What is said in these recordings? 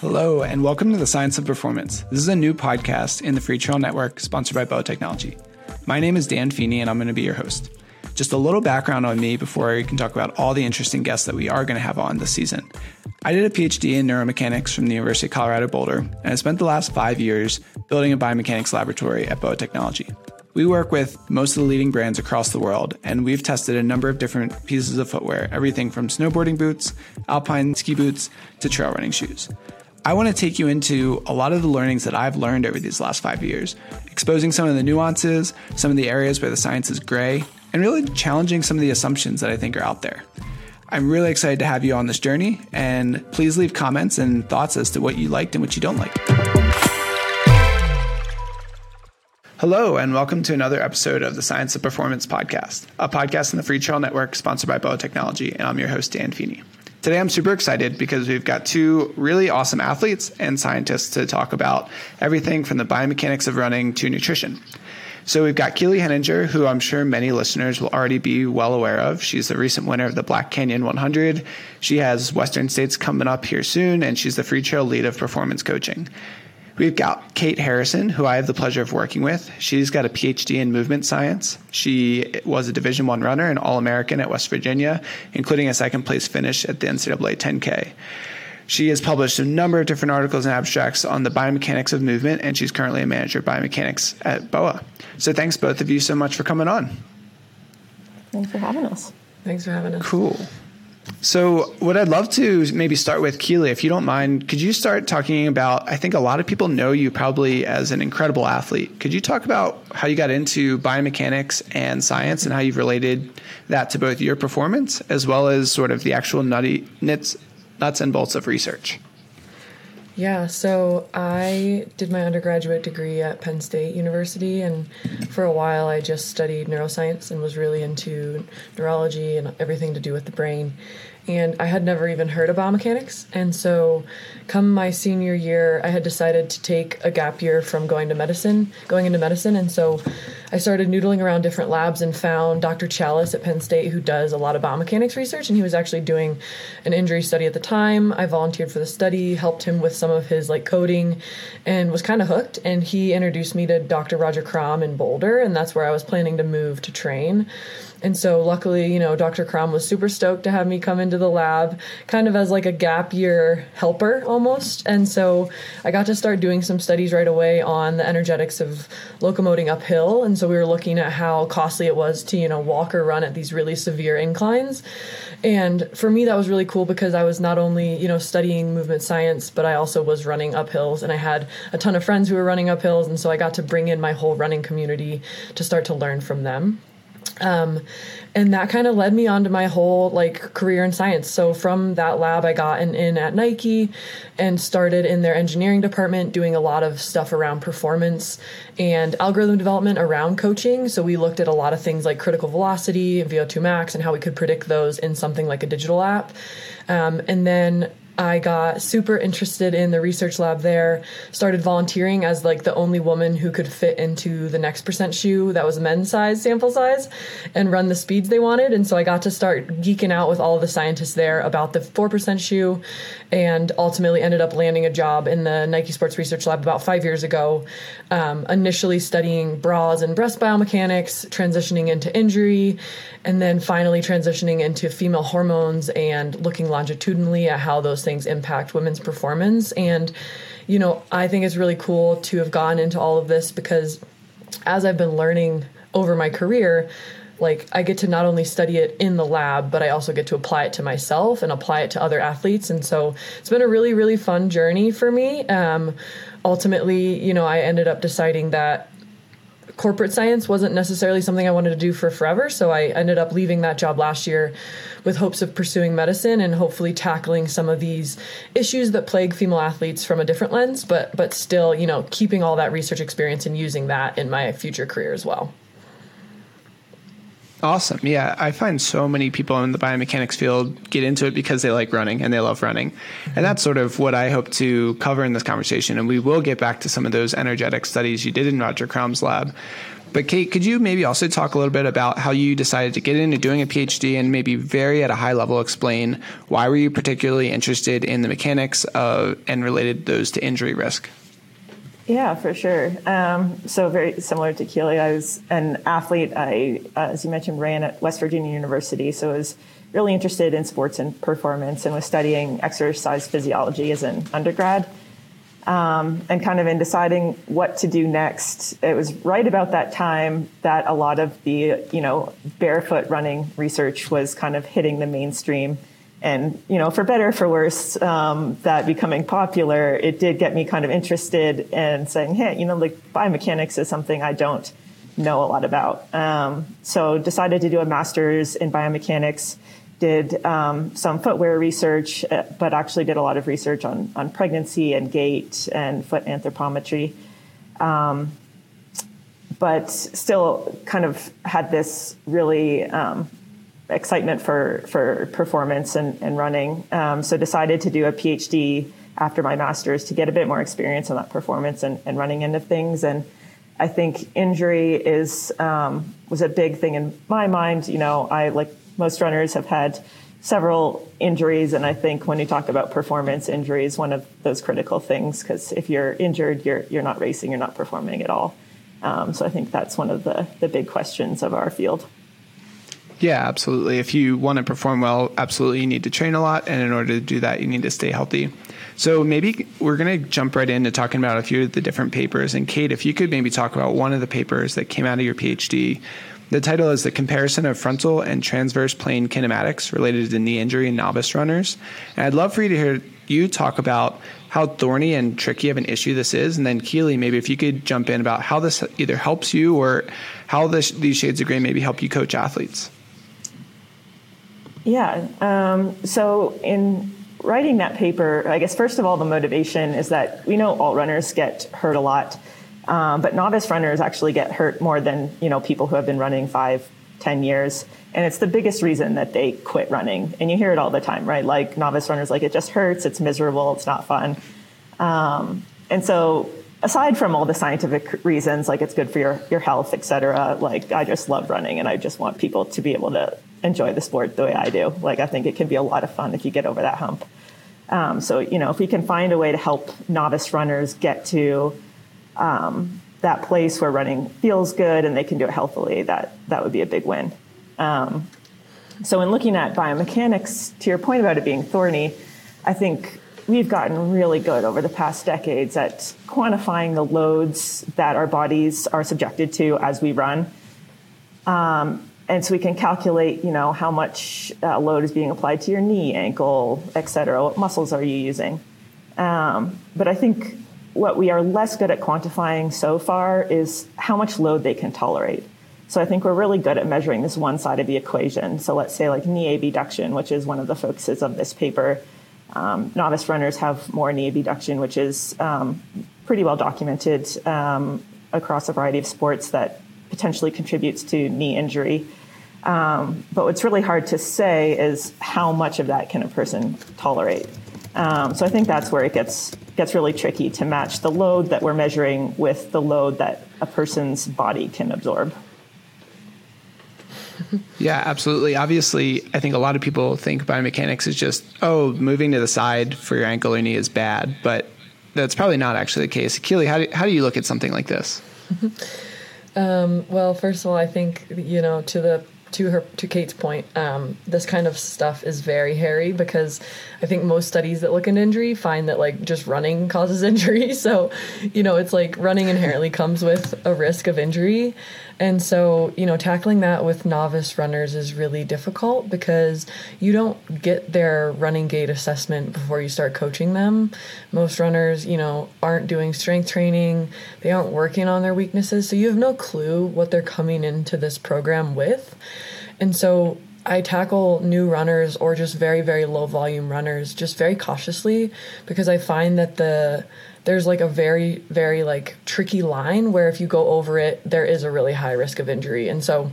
Hello, and welcome to the Science of Performance. This is a new podcast in the Freetrail Network sponsored by BOA Technology. My name is Dan Feeney, and I'm going to be your host. Just a little background on me before we can talk about all the interesting guests that we are going to have on this season. I did a PhD in neuromechanics from the University of Colorado Boulder, and I spent the last five years building a biomechanics laboratory at BOA Technology. We work with most of the leading brands across the world, and we've tested a number of different pieces of footwear, everything from snowboarding boots, alpine ski boots, to trail running shoes. I want to take you into a lot of the learnings that I've learned over these last five years, exposing some of the nuances, some of the areas where the science is gray, and really challenging some of the assumptions that I think are out there. I'm really excited to have you on this journey, and please leave comments and thoughts as to what you liked and what you don't like. Hello, and welcome to another episode of the Science of Performance podcast, a podcast in the Freetrail Network sponsored by BOA Technology, and I'm your host, Dan Feeney. Today, I'm super excited because we've got two really awesome athletes and scientists to talk about everything from the biomechanics of running to nutrition. So we've got Keely Henninger, who I'm sure many listeners will already be well aware of. She's the recent winner of the Black Canyon 100. She has Western States coming up here soon, and she's the Freetrail lead of performance coaching. We've got Kate Harrison, who I have the pleasure of working with. She's got a PhD in movement science. She was a Division One runner and All American at West Virginia, including a second place finish at the NCAA 10K. She has published a number of different articles and abstracts on the biomechanics of movement, and she's currently a manager of biomechanics at BOA. So thanks both of you so much for coming on. Thanks for having us. Thanks for having us. Cool. So, what I'd love to maybe start with, Keely, if you don't mind, could you start talking about? I think a lot of people know you probably as an incredible athlete. Could you talk about how you got into biomechanics and science and how you've related that to both your performance as well as sort of the actual nutty, nuts, nuts and bolts of research? Yeah, so I did my undergraduate degree at Penn State University, and for a while I just studied neuroscience and was really into neurology and everything to do with the brain and I had never even heard of biomechanics. And so, come my senior year, I had decided to take a gap year from going to medicine, going into medicine. And so, I started noodling around different labs and found Dr. Challis at Penn State, who does a lot of biomechanics research. And he was actually doing an injury study at the time. I volunteered for the study, helped him with some of his like coding, and was kind of hooked. And he introduced me to Dr. Rodger Kram in Boulder, and that's where I was planning to move to train. And so luckily, you know, Dr. Kram was super stoked to have me come into the lab kind of as like a gap year helper almost. And so I got to start doing some studies right away on the energetics of locomoting uphill. And so we were looking at how costly it was to, you know, walk or run at these really severe inclines. And for me, that was really cool because I was not only, you know, studying movement science, but I also was running up hills and I had a ton of friends who were running up hills. And so I got to bring in my whole running community to start to learn from them. Um, and that kind of led me on to my whole like career in science. So from that lab, I got an in at Nike and started in their engineering department doing a lot of stuff around performance and algorithm development around coaching. So we looked at a lot of things like critical velocity and VO2 max and how we could predict those in something like a digital app. Um, and then I got super interested in the research lab there, started volunteering as like the only woman who could fit into the next percent shoe that was a men's size sample size and run the speeds they wanted. And so I got to start geeking out with all the scientists there about the 4% shoe and ultimately ended up landing a job in the Nike Sports Research Lab about five years ago, um, initially studying bras and breast biomechanics, transitioning into injury, and then finally transitioning into female hormones and looking longitudinally at how those things impact women's performance. And, you know, I think it's really cool to have gone into all of this because as I've been learning over my career, like I get to not only study it in the lab, but I also get to apply it to myself and apply it to other athletes. And so it's been a really, really fun journey for me. Um, ultimately, you know, I ended up deciding that corporate science wasn't necessarily something I wanted to do for forever. So I ended up leaving that job last year with hopes of pursuing medicine and hopefully tackling some of these issues that plague female athletes from a different lens, but but still, you know, keeping all that research experience and using that in my future career as well. Awesome. Yeah, I find so many people in the biomechanics field get into it because they like running and they love running. And that's sort of what I hope to cover in this conversation. And we will get back to some of those energetic studies you did in Rodger Kram's lab. But Kate, could you maybe also talk a little bit about how you decided to get into doing a PhD and maybe very at a high level explain why were you particularly interested in the mechanics of and related those to injury risk? Yeah, for sure. Um, so very similar to Keely, I was an athlete. I, uh, as you mentioned, ran at West Virginia University, so I was really interested in sports and performance, and was studying exercise physiology as an undergrad. Um, and kind of in deciding what to do next, it was right about that time that a lot of the you know barefoot running research was kind of hitting the mainstream. And you know for better for worse um, that becoming popular it did get me kind of interested in saying hey you know like biomechanics is something i don't know a lot about. Um, so decided to do a master's in biomechanics did um, some footwear research uh, but actually did a lot of research on, on pregnancy and gait and foot anthropometry um, but still kind of had this really um, excitement for for performance and, and running. Um, so decided to do a PhD after my master's to get a bit more experience on that performance and, and running end of things. And I think injury is um, was a big thing in my mind. You know, I like most runners have had several injuries, and I think when you talk about performance, injuries, one of those critical things because if you're injured, you're you're not racing, you're not performing at all. Um, so I think that's one of the the big questions of our field. Yeah, absolutely. If you want to perform well, absolutely you need to train a lot. And in order to do that, you need to stay healthy. So maybe we're going to jump right into talking about a few of the different papers. And Kate, if you could maybe talk about one of the papers that came out of your PhD. The title is The Comparison of Frontal and Transverse Plane Kinematics Related to Knee Injury in Novice Runners. And I'd love for you to hear you talk about how thorny and tricky of an issue this is. And then Keely, maybe if you could jump in about how this either helps you or how this, these shades of gray maybe help you coach athletes. Yeah. Um, so in writing that paper, I guess first of all, the motivation is that we know all runners get hurt a lot, um, but novice runners actually get hurt more than you know people who have been running five, ten years, and it's the biggest reason that they quit running. And you hear it all the time, right? Like novice runners, like it just hurts, it's miserable, it's not fun, um, and so aside from all the scientific reasons, like it's good for your, your health, et cetera, like I just love running and I just want people to be able to enjoy the sport the way I do. Like I think it can be a lot of fun if you get over that hump. Um, so, you know, if we can find a way to help novice runners get to um, that place where running feels good and they can do it healthily, that, that would be a big win. Um, so, in looking at biomechanics, to your point about it being thorny, I think we've gotten really good over the past decades at quantifying the loads that our bodies are subjected to as we run. Um, and so we can calculate, you know, how much uh, load is being applied to your knee, ankle, et cetera. What muscles are you using? Um, but I think what we are less good at quantifying so far is how much load they can tolerate. So I think we're really good at measuring this one side of the equation. So let's say like knee abduction, which is one of the focuses of this paper. Um, novice runners have more knee abduction, which is um, pretty well documented um, across a variety of sports that potentially contributes to knee injury. Um, but what's really hard to say is how much of that can a person tolerate. Um, so I think that's where it gets gets really tricky to match the load that we're measuring with the load that a person's body can absorb. Yeah, absolutely. Obviously, I think a lot of people think biomechanics is just, oh, moving to the side for your ankle or knee is bad, but that's probably not actually the case. Keely, how do, how do you look at something like this? Um, well, first of all, I think you know to the to her to Kate's point, um, this kind of stuff is very hairy because I think most studies that look into injury find that like just running causes injury. So, you know, it's like running inherently comes with a risk of injury. And so, you know, tackling that with novice runners is really difficult because you don't get their running gait assessment before you start coaching them. Most runners, you know, aren't doing strength training, they aren't working on their weaknesses. So you have no clue what they're coming into this program with. And so I tackle new runners or just very, very low volume runners just very cautiously because I find that the there's like a very very like tricky line where if you go over it there is a really high risk of injury. And so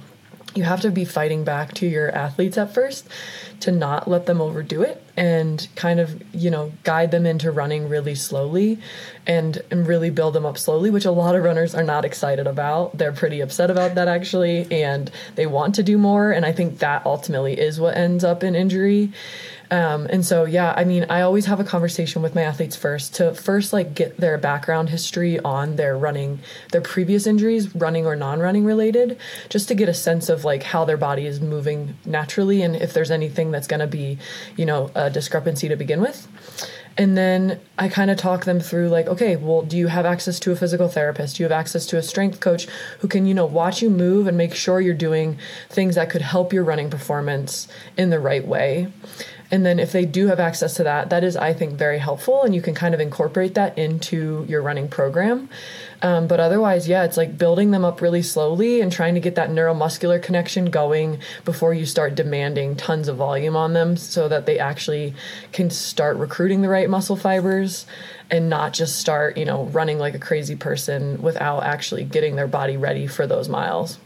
you have to be fighting back to your athletes at first to not let them overdo it and kind of you know guide them into running really slowly and, and really build them up slowly which a lot of runners are not excited about. They're pretty upset about that actually and they want to do more. And i think that ultimately is what ends up in injury um, and so, yeah, I mean, I always have a conversation with my athletes first to first like get their background history on their running, their previous injuries, running or non running related, just to get a sense of like how their body is moving naturally and if there's anything that's going to be, you know, a discrepancy to begin with. And then I kind of talk them through like, okay, well, do you have access to a physical therapist? Do you have access to a strength coach who can, you know, watch you move and make sure you're doing things that could help your running performance in the right way? And then if they do have access to that, that is, I think, very helpful. And you can kind of incorporate that into your running program. Um, but otherwise, yeah, it's like building them up really slowly and trying to get that neuromuscular connection going before you start demanding tons of volume on them so that they actually can start recruiting the right muscle fibers and not just start, you know, running like a crazy person without actually getting their body ready for those miles.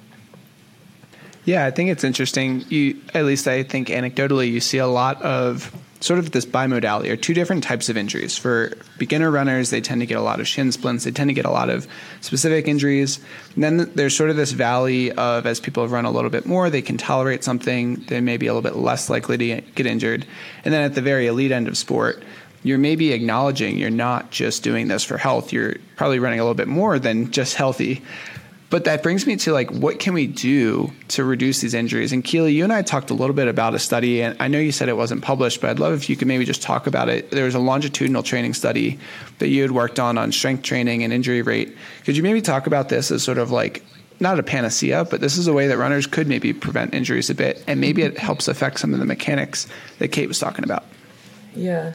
Yeah, I think it's interesting. You, at least I think anecdotally, you see a lot of sort of this bimodality or two different types of injuries. For beginner runners, they tend to get a lot of shin splints. They tend to get a lot of specific injuries. And then there's sort of this valley of as people have run a little bit more, they can tolerate something. They may be a little bit less likely to get injured. And then at the very elite end of sport, you're maybe acknowledging you're not just doing this for health. You're probably running a little bit more than just healthy. But that brings me to like, what can we do to reduce these injuries? And Keely, you and I talked a little bit about a study, and I know you said it wasn't published, but I'd love if you could maybe just talk about it. There was a longitudinal training study that you had worked on on strength training and injury rate. Could you maybe talk about this as sort of like not a panacea, but this is a way that runners could maybe prevent injuries a bit, and maybe it helps affect some of the mechanics that Kate was talking about. Yeah.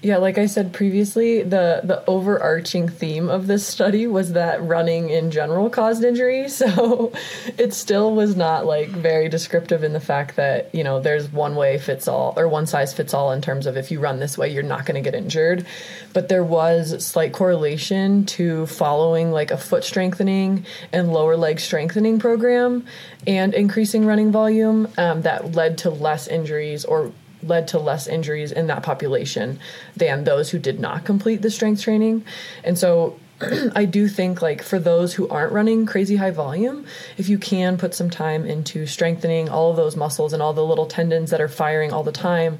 Yeah, like I said previously, the the overarching theme of this study was that running in general caused injury. So it still was not like very descriptive in the fact that, you know, there's one way fits all or one size fits all in terms of if you run this way, you're not going to get injured. But there was slight correlation to following like a foot strengthening and lower leg strengthening program and increasing running volume um, that led to less injuries or led to less injuries in that population than those who did not complete the strength training. And so I do think like for those who aren't running crazy high volume, if you can put some time into strengthening all of those muscles and all the little tendons that are firing all the time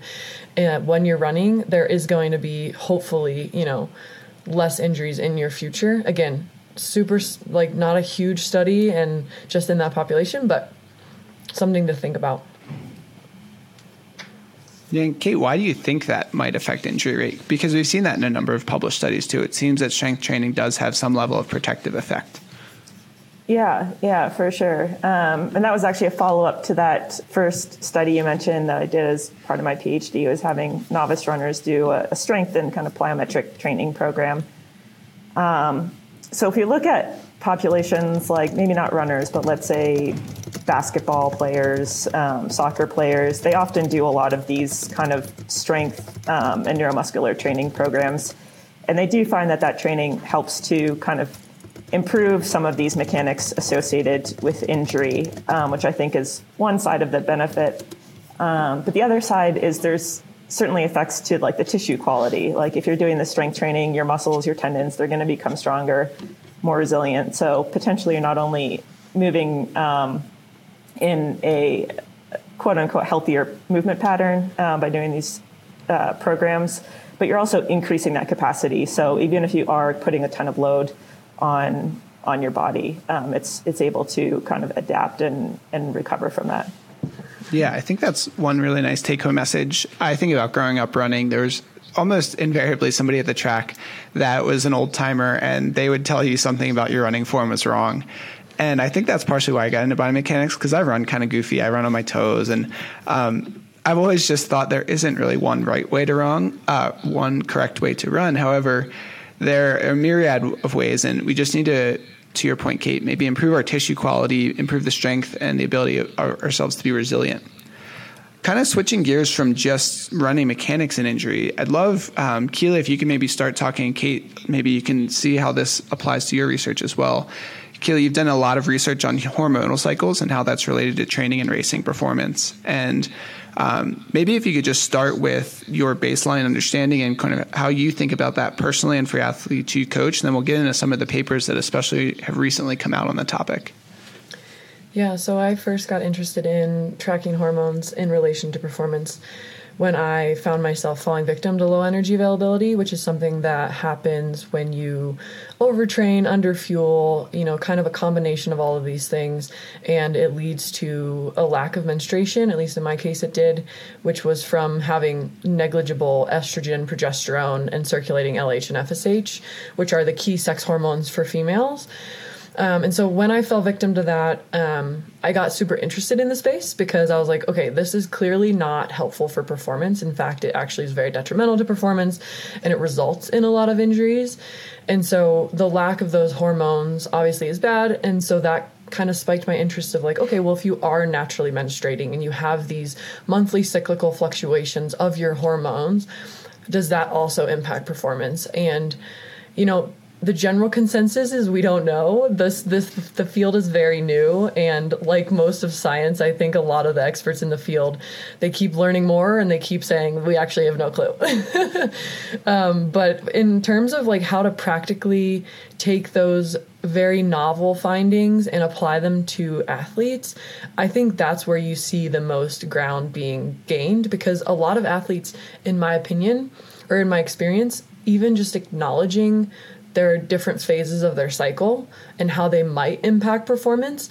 uh, when you're running, there is going to be hopefully, you know, less injuries in your future. Again, super like not a huge study and just in that population, but something to think about. Yeah, Kate, why do you think that might affect injury rate? Because we've seen that in a number of published studies too. It seems that strength training does have some level of protective effect. Yeah, yeah, for sure. Um, and that was actually a follow up to that first study you mentioned that I did as part of my PhD was having novice runners do a, a strength and kind of plyometric training program. Um, so if you look at populations like maybe not runners, but let's say basketball players, um, soccer players, they often do a lot of these kind of strength um, and neuromuscular training programs. And they do find that that training helps to kind of improve some of these mechanics associated with injury, um, which I think is one side of the benefit. Um, but the other side is there's certainly effects to like the tissue quality. Like if you're doing the strength training, your muscles, your tendons, they're going to become stronger more resilient. So potentially, you're not only moving um, in a quote unquote healthier movement pattern uh, by doing these uh, programs, but you're also increasing that capacity. So even if you are putting a ton of load on on your body, um, it's it's able to kind of adapt and and recover from that. Yeah, I think that's one really nice take home message. I think about growing up running. There's almost invariably somebody at the track that was an old timer and they would tell you something about your running form was wrong. And I think that's partially why I got into biomechanics because I run kind of goofy. I run on my toes and, um, I've always just thought there isn't really one right way to run, uh, one correct way to run. However, there are a myriad of ways, and we just need to, to your point, Kate, maybe improve our tissue quality, improve the strength and the ability of our, ourselves to be resilient kind of switching gears from just running mechanics and injury, I'd love, um, if you can maybe start talking, Kate, maybe you can see how this applies to your research as well. Keely, you've done a lot of research on hormonal cycles and how that's related to training and racing performance. And Um, maybe if you could just start with your baseline understanding and kind of how you think about that personally and for athletes you coach, and then we'll get into some of the papers that especially have recently come out on the topic. Yeah, so I first got interested in tracking hormones in relation to performance when I found myself falling victim to low energy availability, which is something that happens when you overtrain, underfuel, you know, kind of a combination of all of these things. And it leads to a lack of menstruation, at least in my case it did, which was from having negligible estrogen, progesterone, and circulating LH and FSH, which are the key sex hormones for females. Um, and so when I fell victim to that, um, I got super interested in the space because I was like, okay, this is clearly not helpful for performance. In fact, it actually is very detrimental to performance and it results in a lot of injuries. And so the lack of those hormones obviously is bad. And so that kind of spiked my interest of like, okay, well, if you are naturally menstruating and you have these monthly cyclical fluctuations of your hormones, does that also impact performance? And, you know, the general consensus is we don't know. This this the field is very new and like most of science, I think a lot of the experts in the field they keep learning more and they keep saying we actually have no clue. um, but in terms of like how to practically take those very novel findings and apply them to athletes, I think that's where you see the most ground being gained because a lot of athletes, in my opinion, or in my experience, even just acknowledging their different phases of their cycle and how they might impact performance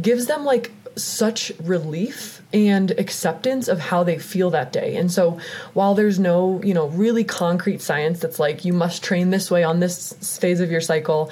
gives them like such relief and acceptance of how they feel that day. And so while there's no, you know, really concrete science that's like you must train this way on this phase of your cycle,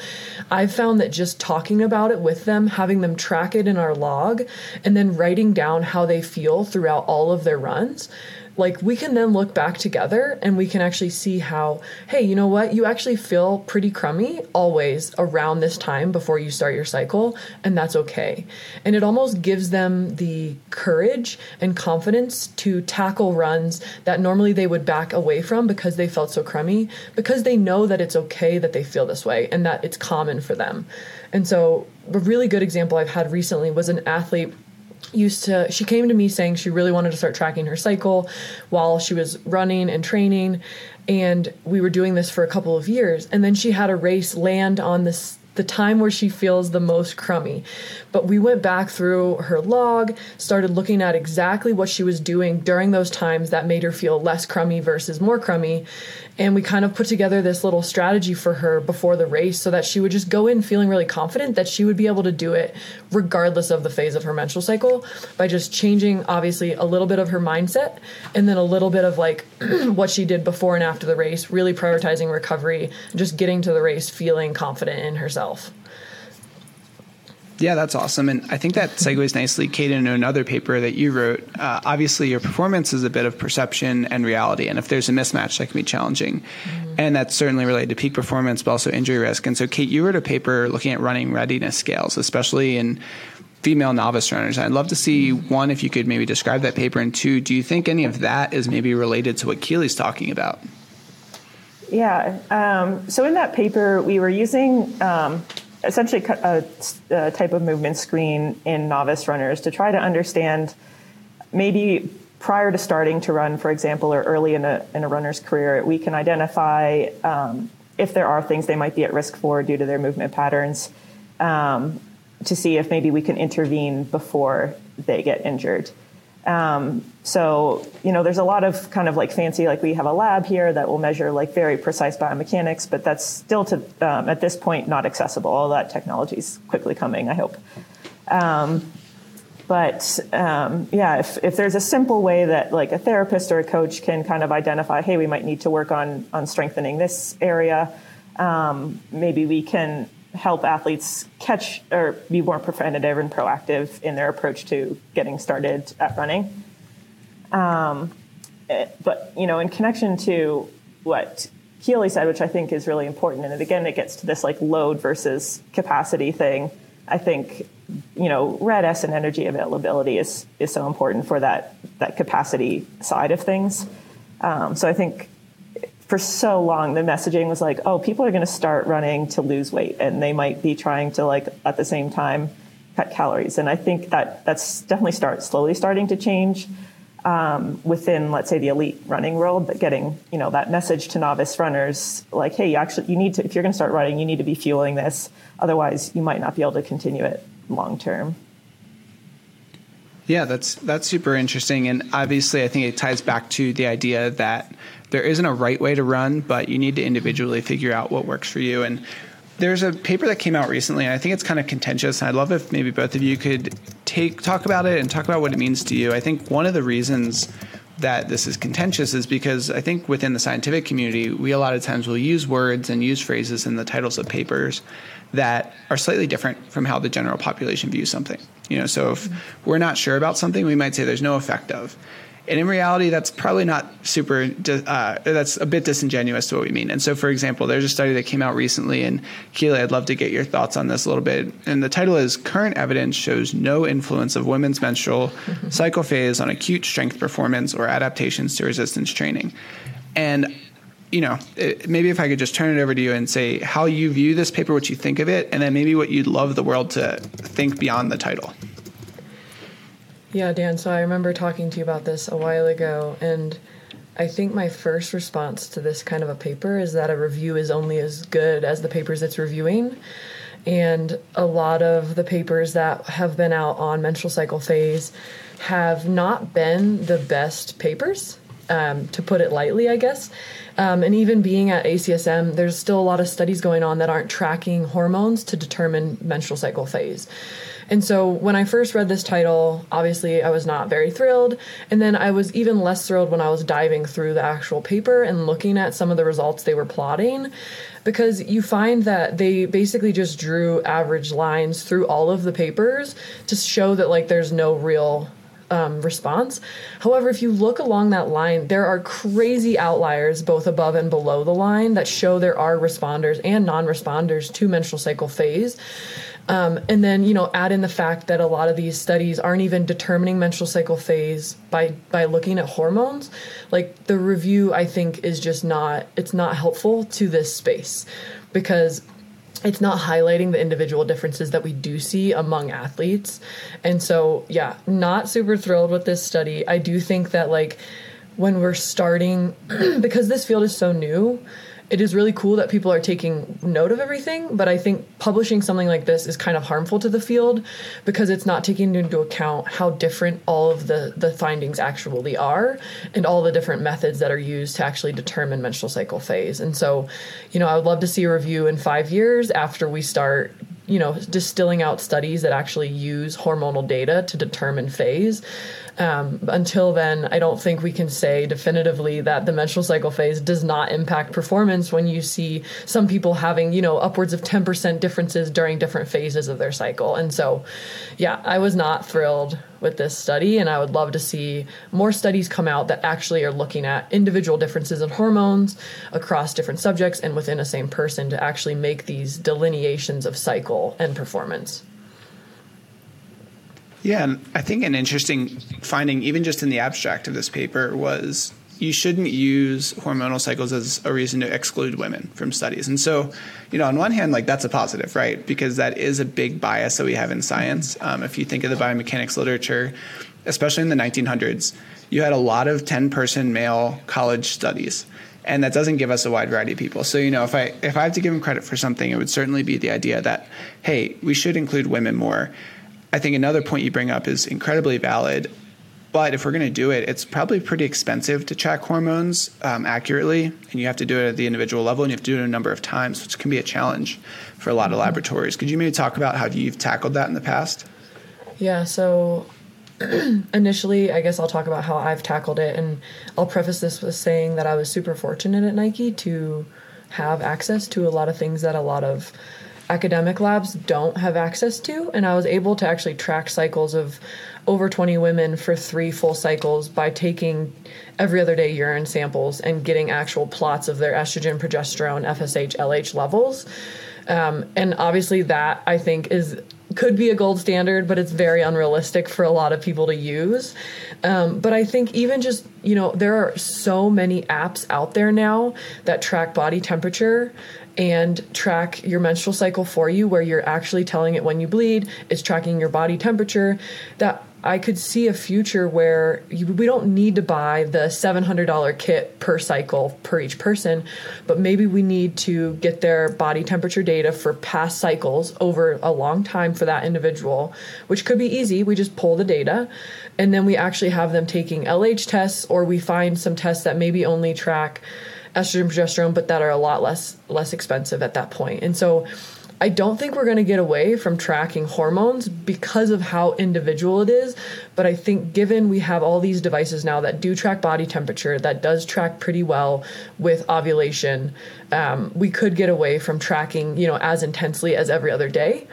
I've found that just talking about it with them, having them track it in our log and then writing down how they feel throughout all of their runs like we can then look back together and we can actually see how hey you know what? You actually feel pretty crummy always around this time before you start your cycle and that's okay. And it almost gives them the courage and confidence to tackle runs that normally they would back away from because they felt so crummy because they know that it's okay that they feel this way and that it's common for them. And so a really good example i've had recently was an athlete used to she came to me saying she really wanted to start tracking her cycle while she was running and training and we were doing this for a couple of years and then she had a race land on this the time where she feels the most crummy. But we went back through her log, started looking at exactly what she was doing during those times that made her feel less crummy versus more crummy. And we kind of put together this little strategy for her before the race so that she would just go in feeling really confident that she would be able to do it regardless of the phase of her menstrual cycle by just changing, obviously, a little bit of her mindset and then a little bit of like what she did before and after the race, really prioritizing recovery, just getting to the race feeling confident in herself. Yeah, that's awesome. And I think that segues nicely, Kate, into another paper that you wrote. Uh, obviously, your performance is a bit of perception and reality. And if there's a mismatch, that can be challenging. Mm-hmm. And that's certainly related to peak performance, but also injury risk. And so, Kate, you wrote a paper looking at running readiness scales, especially in female novice runners. I'd love to see one, if you could maybe describe that paper, and two, do you think any of that is maybe related to what Keely's talking about? Yeah. Um, so in that paper, we were using um, essentially a, a, type of movement screen in novice runners to try to understand maybe prior to starting to run, for example, or early in a, in a runner's career, we can identify um, if there are things they might be at risk for due to their movement patterns um, to see if maybe we can intervene before they get injured. Um, so, you know, there's a lot of kind of like fancy, like we have a lab here that will measure like very precise biomechanics, but that's still to, um, at this point, not accessible. All that technology is quickly coming, I hope. Um, but um, yeah, if, if there's a simple way that like a therapist or a coach can kind of identify, hey, we might need to work on, on strengthening this area, um, maybe we can help athletes catch or be more preventative and proactive in their approach to getting started at running. Um, eh, but you know, in connection to what Keely said, which I think is really important, and again, it gets to this like load versus capacity thing. I think you know, RED-S and energy availability is is so important for that that capacity side of things. Um, so I think for so long the messaging was like oh people are going to start running to lose weight and they might be trying to like at the same time cut calories and i think that that's definitely start slowly starting to change um, within, let's say, the elite running world, but getting you know that message to novice runners, like, hey, you actually you need to if you're going to start running, you need to be fueling this. Otherwise, you might not be able to continue it long term. Yeah, that's that's super interesting, and obviously, I think it ties back to the idea that there isn't a right way to run, but you need to individually figure out what works for you. And there's a paper that came out recently, and I think it's kind of contentious. And I'd love if maybe both of you could take talk about it and talk about what it means to you. I think one of the reasons that this is contentious is because I think within the scientific community, we a lot of times will use words and use phrases in the titles of papers that are slightly different from how the general population views something. You know, so if we're not sure about something, we might say there's no effect of. And in reality, that's probably not super, uh, that's a bit disingenuous to what we mean. And so, for example, there's a study that came out recently, and Keely, I'd love to get your thoughts on this a little bit. And the title is Current Evidence Shows No Influence of Women's Menstrual Cycle Phase on Acute Strength Performance or Adaptations to Resistance Training. And you know, it, maybe if I could just turn it over to you and say how you view this paper, what you think of it, and then maybe what you'd love the world to think beyond the title. Yeah, Dan. So I remember talking to you about this a while ago, and I think my first response to this kind of a paper is that a review is only as good as the papers it's reviewing. And a lot of the papers that have been out on menstrual cycle phase have not been the best papers, um, to put it lightly, I guess. Um, and even being at ACSM, there's still a lot of studies going on that aren't tracking hormones to determine menstrual cycle phase. And so when I first read this title, obviously I was not very thrilled. And then I was even less thrilled when I was diving through the actual paper and looking at some of the results they were plotting. Because you find that they basically just drew average lines through all of the papers to show that, like, there's no real um, response. However, if you look along that line, there are crazy outliers both above and below the line that show there are responders and non responders to menstrual cycle phase. Um, and then you know add in the fact that a lot of these studies aren't even determining menstrual cycle phase by by looking at hormones. Like the review i think is just not it's not helpful to this space because it's not highlighting the individual differences that we do see among athletes. And so yeah not super thrilled with this study. I do think that like when we're starting because this field is so new it is really cool that people are taking note of everything, but I think publishing something like this is kind of harmful to the field because it's not taking into account how different all of the, the findings actually are and all the different methods that are used to actually determine menstrual cycle phase. And so, you know, I would love to see a review in five years after we start you know distilling out studies that actually use hormonal data to determine phase um, until then, I don't think we can say definitively that the menstrual cycle phase does not impact performance when you see some people having, you know, upwards of 10% differences during different phases of their cycle. And so, yeah, I was not thrilled with this study, and I would love to see more studies come out that actually are looking at individual differences in hormones across different subjects and within a same person to actually make these delineations of cycle and performance. Yeah, and I think an interesting finding, even just in the abstract of this paper, was you shouldn't use hormonal cycles as a reason to exclude women from studies. And so, you know, on one hand, like that's a positive, right? Because that is a big bias that we have in science. Um, if you think of the biomechanics literature, especially in the 1900s, you had a lot of 10 person male college studies and that doesn't give us a wide variety of people. So you know, if I if I have to give him credit for something, it would certainly be the idea that hey, we should include women more. I think another point you bring up is incredibly valid. But if we're going to do it, it's probably pretty expensive to track hormones um, accurately, and you have to do it at the individual level, and you have to do it a number of times, which can be a challenge for a lot of laboratories. Could you maybe talk about how you've tackled that in the past? Yeah. So initially, I guess I'll talk about how I've tackled it, and I'll preface this with saying that I was super fortunate at Nike to have access to a lot of things that a lot of academic labs don't have access to. And I was able to actually track cycles of over 20 women for three full cycles by taking every other day urine samples and getting actual plots of their estrogen, progesterone, FSH, LH levels. Um, and obviously, that I think is could be a gold standard, but it's very unrealistic for a lot of people to use. Um, but I think even just, you know, there are so many apps out there now that track body temperature and track your menstrual cycle for you where you're actually telling it when you bleed it's tracking your body temperature that I could see a future where you, we don't need to buy the $700 kit per cycle per each person, but maybe we need to get their body temperature data for past cycles over a long time for that individual, which could be easy. We just pull the data and then we actually have them taking LH tests or we find some tests that maybe only track estrogen progesterone but that are a lot less less expensive at that point. And so I don't think we're going to get away from tracking hormones because of how individual it is. But I think, given we have all these devices now that do track body temperature, that does track pretty well with ovulation, um, we could get away from tracking, you know, as intensely as every other day.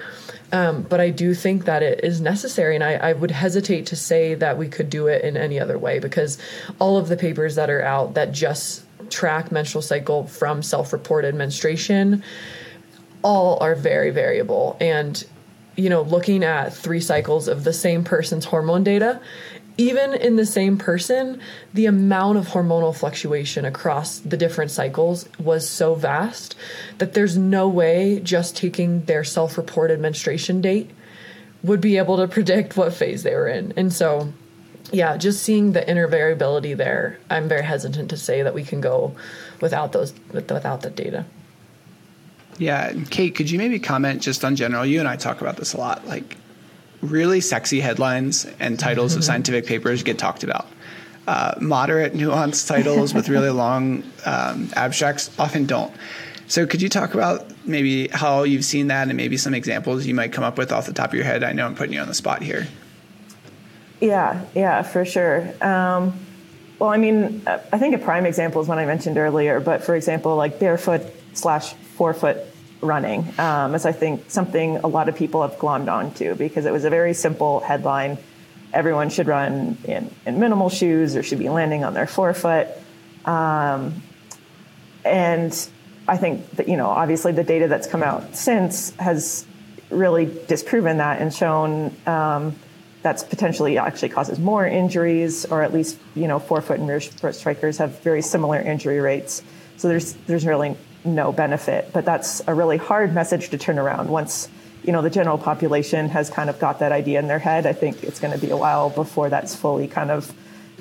Um, but I do think that it is necessary, and I, I, would hesitate to say that we could do it in any other way because all of the papers that are out that just track menstrual cycle from self reported menstruation all are very variable. And, you know, looking at three cycles of the same person's hormone data, even in the same person, the amount of hormonal fluctuation across the different cycles was so vast that there's no way just taking their self reported menstruation date would be able to predict what phase they were in. And so, yeah, just seeing the inner variability there, I'm very hesitant to say that we can go without those without the data. Yeah, Kate, could you maybe comment just on general? You and I talk about this a lot. Like, really sexy headlines and titles of scientific papers get talked about. Uh, moderate, nuanced titles with really long um, abstracts often don't. So, could you talk about maybe how you've seen that and maybe some examples you might come up with off the top of your head? I know I'm putting you on the spot here. Yeah, yeah, for sure. Um, well, I mean, I think a prime example is one I mentioned earlier, but for example, like barefoot slash forefoot running, um, is I think something a lot of people have glommed onto because it was a very simple headline. Everyone should run in, in minimal shoes or should be landing on their forefoot. Um, and I think that, you know, obviously the data that's come out since has really disproven that and shown um, that's potentially actually causes more injuries, or at least, you know, forefoot and rear foot strikers have very similar injury rates. So there's, there's really no benefit. But that's a really hard message to turn around once you know the general population has kind of got that idea in their head. I think it's going to be a while before that's fully kind of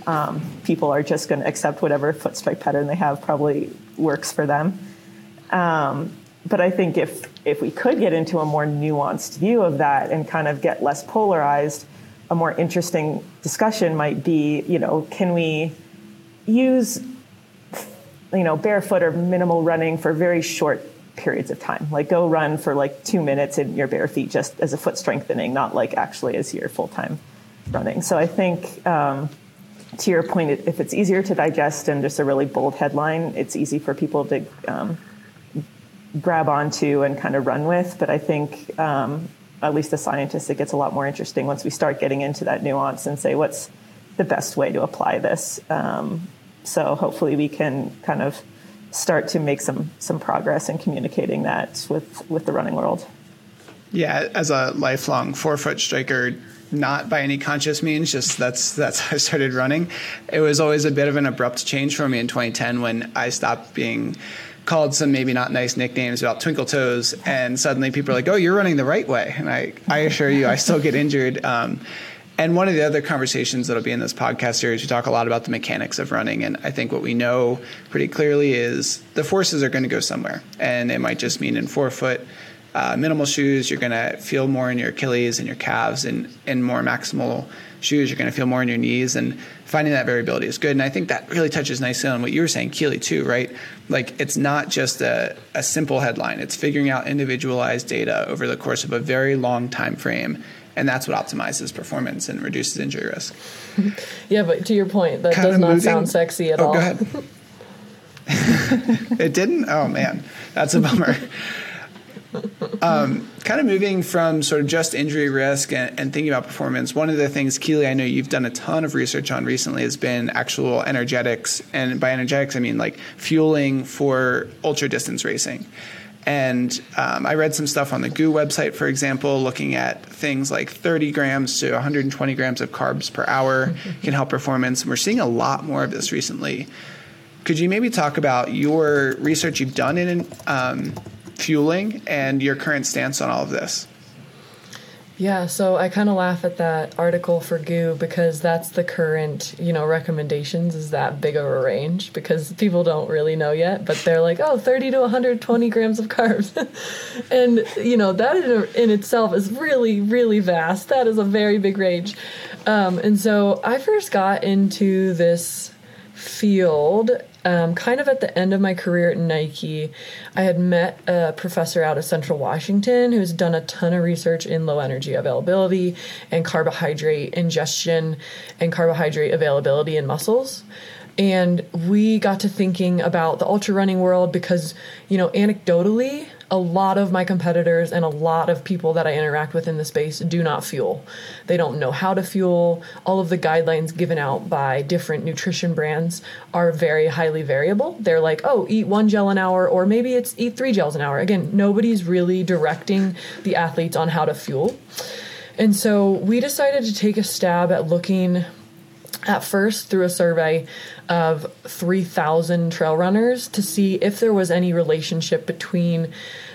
um, people are just going to accept whatever foot strike pattern they have probably works for them. Um, but I think if if we could get into a more nuanced view of that and kind of get less polarized, a more interesting discussion might be, you know, can we use you know, barefoot or minimal running for very short periods of time. Like go run for like two minutes in your bare feet just as a foot strengthening, not like actually as your full time running. So I think um, to your point, if it's easier to digest and just a really bold headline, it's easy for people to um, grab onto and kind of run with. But I think, um, at least as scientists, it gets a lot more interesting once we start getting into that nuance and say what's the best way to apply this. Um, so hopefully we can kind of start to make some some progress in communicating that with with the running world. Yeah, as a lifelong forefoot striker, not by any conscious means, just that's that's how I started running. It was always a bit of an abrupt change for me in 2010 when I stopped being called some maybe not nice nicknames about twinkle toes, and suddenly people are like, "Oh, you're running the right way," and I I assure you, I still get injured. Um, and one of the other conversations that'll be in this podcast series, we talk a lot about the mechanics of running. And I think what we know pretty clearly is the forces are going to go somewhere. And it might just mean in forefoot, uh, minimal shoes, you're going to feel more in your Achilles and your calves, and in more maximal shoes, you're going to feel more in your knees. And finding that variability is good. And I think that really touches nicely on what you were saying, Keely, too, right? Like it's not just a, a simple headline, it's figuring out individualized data over the course of a very long time frame and that's what optimizes performance and reduces injury risk. Mm-hmm. yeah, but to your point, that kind does not moving. sound sexy at oh, all. Go ahead. it didn't. Oh man, that's a bummer. Um, kind of moving from sort of just injury risk and, and, thinking about performance, one of the things, Keely, I know you've done a ton of research on recently has been actual energetics. And by energetics, I mean like fueling for ultra distance racing. And um, I read some stuff on the GU website, for example, looking at things like 30 grams to 120 grams of carbs per hour can help performance. And we're seeing a lot more of this recently. Could you maybe talk about your research you've done in um, fueling and your current stance on all of this? Yeah, so I kind of laugh at that article for GU because that's the current, you know, recommendations is that big of a range because people don't really know yet, but they're like, oh, 30 to 120 grams of carbs. and, you know, that in, in, itself is really, really vast. That is a very big range. Um, and so I first got into this field um, kind of at the end of my career at Nike, I had met a professor out of Central Washington who's done a ton of research in low energy availability and carbohydrate ingestion and carbohydrate availability in muscles. And we got to thinking about the ultra running world because, you know, anecdotally, a lot of my competitors and a lot of people that I interact with in the space do not fuel. They don't know how to fuel. All of the guidelines given out by different nutrition brands are very highly variable. They're like, oh, eat one gel an hour, or maybe it's eat three gels an hour. Again, nobody's really directing the athletes on how to fuel. And so we decided to take a stab at looking at first through a survey of 3,000 trail runners to see if there was any relationship between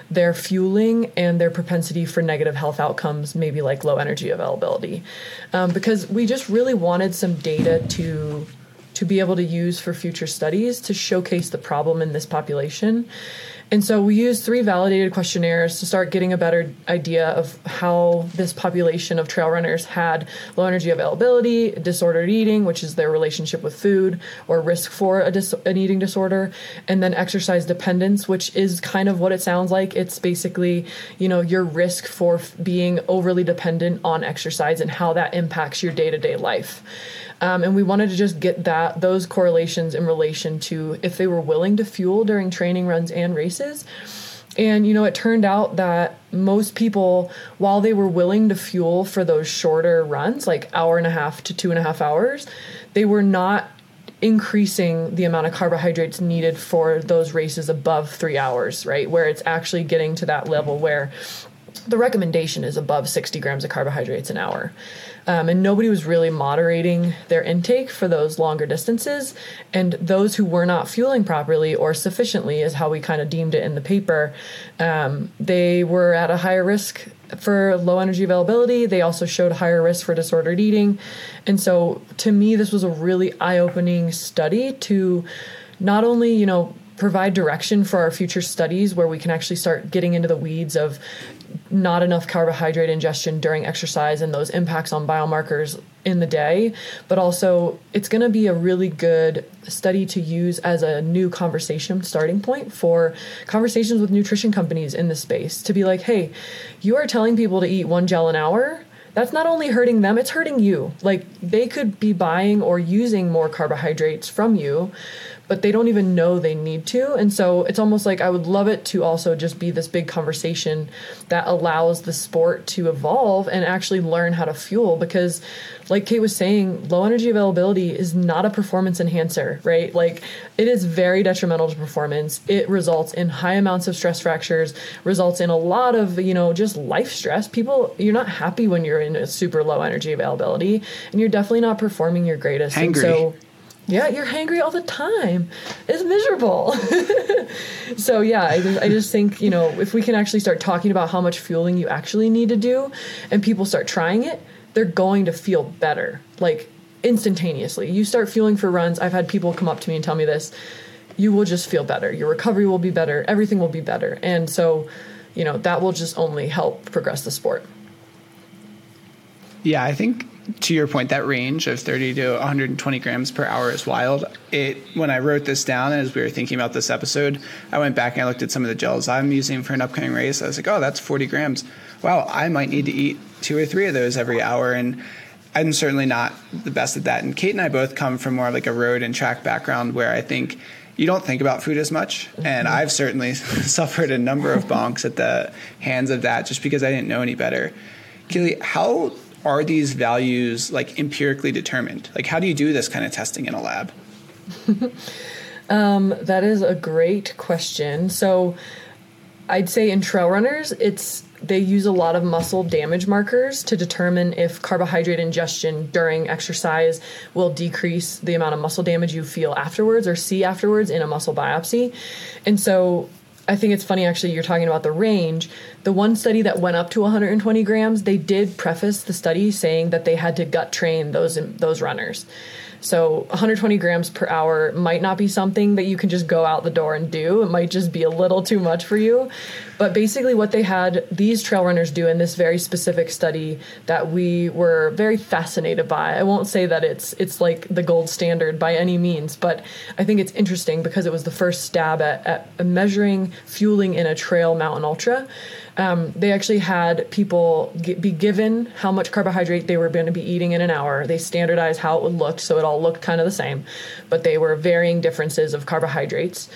their fueling and their propensity for negative health outcomes, maybe like low energy availability. Um, because we just really wanted some data to to be able to use for future studies to showcase the problem in this population and so we used three validated questionnaires to start getting a better idea of how this population of trail runners had low energy availability, disordered eating, which is their relationship with food, or risk for a dis- an eating disorder, and then exercise dependence, which is kind of what it sounds like. It's basically, you know, your risk for f- being overly dependent on exercise and how that impacts your day to day life. Um, and we wanted to just get that those correlations in relation to if they were willing to fuel during training runs and races. And you know, it turned out that most people, while they were willing to fuel for those shorter runs, like hour and a half to two and a half hours, they were not increasing the amount of carbohydrates needed for those races above three hours, right? Where it's actually getting to that level where the recommendation is above 60 grams of carbohydrates an hour. Um, and nobody was really moderating their intake for those longer distances. And those who were not fueling properly or sufficiently, is how we kind of deemed it in the paper, um, they were at a higher risk for low energy availability. They also showed higher risk for disordered eating. And so to me, this was a really eye opening study to not only, you know, provide direction for our future studies where we can actually start getting into the weeds of not enough carbohydrate ingestion during exercise and those impacts on biomarkers in the day, but also it's going to be a really good study to use as a new conversation starting point for conversations with nutrition companies in the space to be like, hey, you are telling people to eat one gel an hour. That's not only hurting them, it's hurting you. Like they could be buying or using more carbohydrates from you but they don't even know they need to. And so it's almost like I would love it to also just be this big conversation that allows the sport to evolve and actually learn how to fuel because like Kate was saying, low energy availability is not a performance enhancer, right? Like it is very detrimental to performance. It results in high amounts of stress fractures, results in a lot of, you know, just life stress. People, you're not happy when you're in a super low energy availability and you're definitely not performing your greatest. Hangry. And so yeah, you're hangry all the time. It's miserable. so yeah, I just, I just think you know if we can actually start talking about how much fueling you actually need to do, and people start trying it, they're going to feel better, like instantaneously. You start fueling for runs. I've had people come up to me and tell me this. You will just feel better. Your recovery will be better. Everything will be better, and so you know that will just only help progress the sport. Yeah, I think to your point, that range of 30 to 120 grams per hour is wild. It when I wrote this down as we were thinking about this episode, I went back and I looked at some of the gels I'm using for an upcoming race. I was like, oh, that's 40 grams. Wow, I might need to eat two or three of those every hour. And I'm certainly not the best at that. And Kate and I both come from more like a road and track background where I think you don't think about food as much. And mm-hmm. I've certainly suffered a number of bonks at the hands of that just because I didn't know any better. Keely, how are these values like empirically determined? Like, how do you do this kind of testing in a lab? um, that is a great question. So, I'd say in trail runners, it's they use a lot of muscle damage markers to determine if carbohydrate ingestion during exercise will decrease the amount of muscle damage you feel afterwards or see afterwards in a muscle biopsy. And so I think it's funny actually you're talking about the range. The one study that went up to 120 grams, they did preface the study saying that they had to gut train those those runners. So 120 grams per hour might not be something that you can just go out the door and do. It might just be a little too much for you. But basically, what they had these trail runners do in this very specific study that we were very fascinated by. I won't say that it's it's like the gold standard by any means, but I think it's interesting because it was the first stab at, at measuring fueling in a trail mountain ultra. Um, they actually had people g- be given how much carbohydrate they were going to be eating in an hour. They standardized how it would look, so it all looked kind of the same, but they were varying differences of carbohydrates.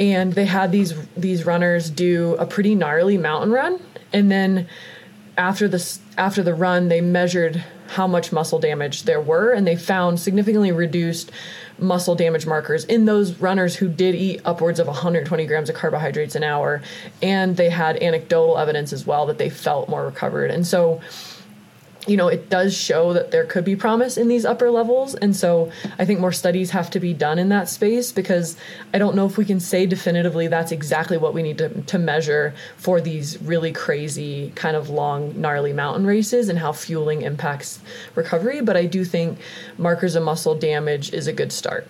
And they had these these runners do a pretty gnarly mountain run, and then after the after the run, they measured how much muscle damage there were, and they found significantly reduced muscle damage markers in those runners who did eat upwards of 120 grams of carbohydrates an hour. And they had anecdotal evidence as well that they felt more recovered. And so, you know, it does show that there could be promise in these upper levels. And so I think more studies have to be done in that space because I don't know if we can say definitively that's exactly what we need to, to measure for these really crazy, kind of long, gnarly mountain races and how fueling impacts recovery. But I do think markers of muscle damage is a good start.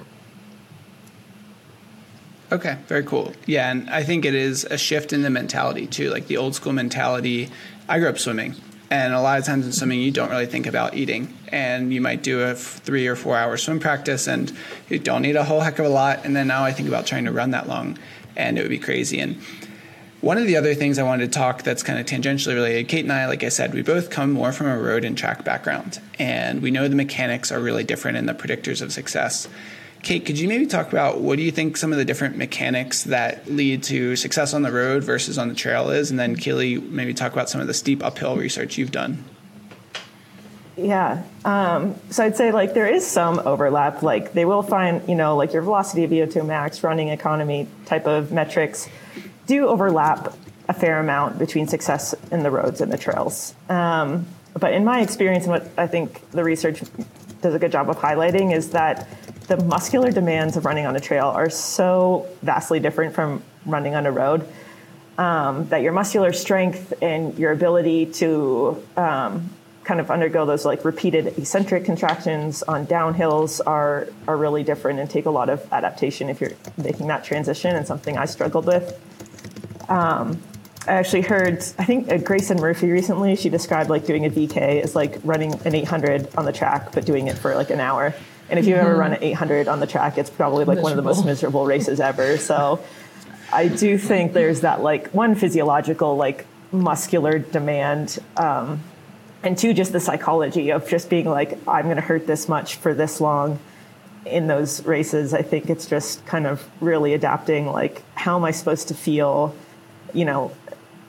Okay, very cool. Yeah, and I think it is a shift in the mentality too, like the old school mentality. I grew up swimming, and a lot of times in swimming, you don't really think about eating. And you might do a three or four hour swim practice and you don't eat a whole heck of a lot. And then now I think about trying to run that long and it would be crazy. And one of the other things I wanted to talk that's kind of tangentially related, Kate and I, like I said, we both come more from a road and track background. And we know the mechanics are really different and the predictors of success. Kate, could you maybe talk about what do you think some of the different mechanics that lead to success on the road versus on the trail is? And then Keely, maybe talk about some of the steep uphill research you've done. Yeah. Um, so I'd say like there is some overlap. Like they will find, you know, like your velocity of VO2 max, running economy type of metrics do overlap a fair amount between success in the roads and the trails. Um, but in my experience, and what I think the research does a good job of highlighting is that the muscular demands of running on a trail are so vastly different from running on a road um, that your muscular strength and your ability to um, kind of undergo those like repeated eccentric contractions on downhills are are really different and take a lot of adaptation if you're making that transition and something I struggled with. Um, I actually heard I think uh, Grayson Murphy recently she described like doing a VK as like running an 800 on the track but doing it for like an hour and if you've ever run an 800 on the track, it's probably like miserable. one of the most miserable races ever. So I do think there's that like one physiological like muscular demand, um, and two just the psychology of just being like I'm going to hurt this much for this long in those races. I think it's just kind of really adapting like how am I supposed to feel, you know,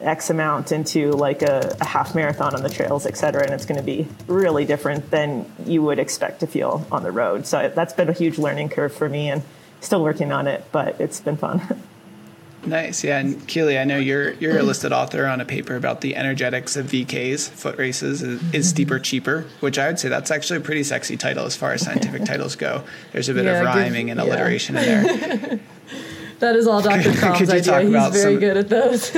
X amount into like a, a, half marathon on the trails, et cetera. And it's going to be really different than you would expect to feel on the road. So that's been a huge learning curve for me and still working on it, but it's been fun. Nice, yeah. And Keely, I know you're you're a listed author on a paper about the energetics of VKs, foot races. Is, is mm-hmm. steeper cheaper? Which I would say that's actually a pretty sexy title as far as scientific titles go. There's a bit yeah, of rhyming give, and alliteration yeah. in there. that is all Dr. Kram's idea. He's very some, good at those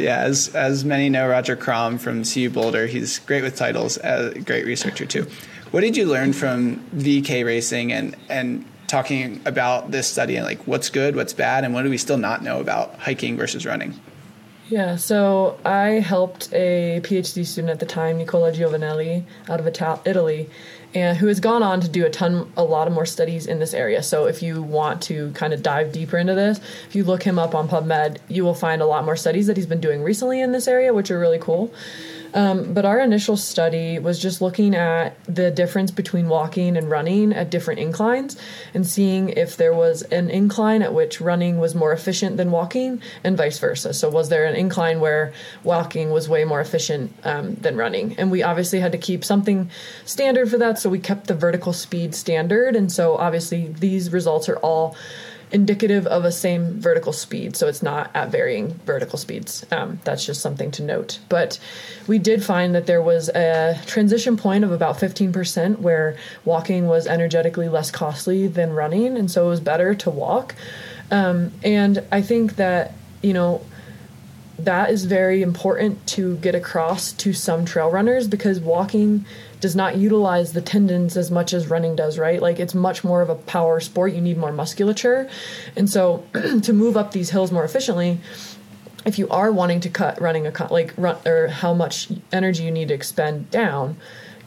yeah, as as many know, Rodger Kram from CU Boulder, he's great with titles, a great researcher too. What did you learn from VK racing and and talking about this study and like what's good, what's bad, and what do we still not know about hiking versus running? Yeah, so I helped a PhD student at the time, Nicola Giovanelli, out of Italy, and who has gone on to do a ton, a lot of more studies in this area. So if you want to kind of dive deeper into this, if you look him up on PubMed, you will find a lot more studies that he's been doing recently in this area, which are really cool. Um, but our initial study was just looking at the difference between walking and running at different inclines and seeing if there was an incline at which running was more efficient than walking and vice versa. So, was there an incline where walking was way more efficient um, than running? And we obviously had to keep something standard for that. So, we kept the vertical speed standard. And so, obviously, these results are all indicative of a same vertical speed, so it's not at varying vertical speeds. Um, that's just something to note. But we did find that there was a transition point of about 15% where walking was energetically less costly than running, and so it was better to walk. Um, and I think that, you know, that is very important to get across to some trail runners because walking does not utilize the tendons as much as running does, right? Like it's much more of a power sport. You need more musculature. And so to move up these hills more efficiently, if you are wanting to cut running a like run or how much energy you need to expend down,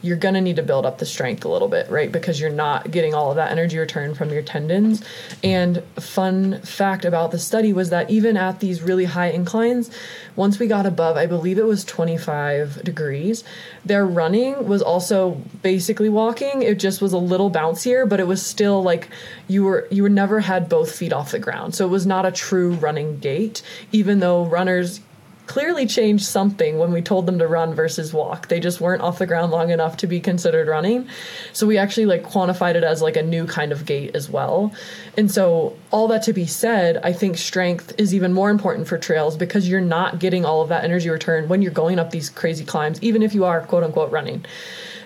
you're going to need to build up the strength a little bit, right? Because you're not getting all of that energy return from your tendons. And fun fact about the study was that even at these really high inclines, once we got above, I believe it was 25 degrees, their running was also basically walking. It just was a little bouncier, but it was still like you were you were never had both feet off the ground. So it was not a true running gait, even though runners clearly changed something when we told them to run versus walk. They just weren't off the ground long enough to be considered running. So we actually like quantified it as like a new kind of gait as well. And so all that to be said, I think strength is even more important for trails because you're not getting all of that energy return when you're going up these crazy climbs even if you are quote unquote running.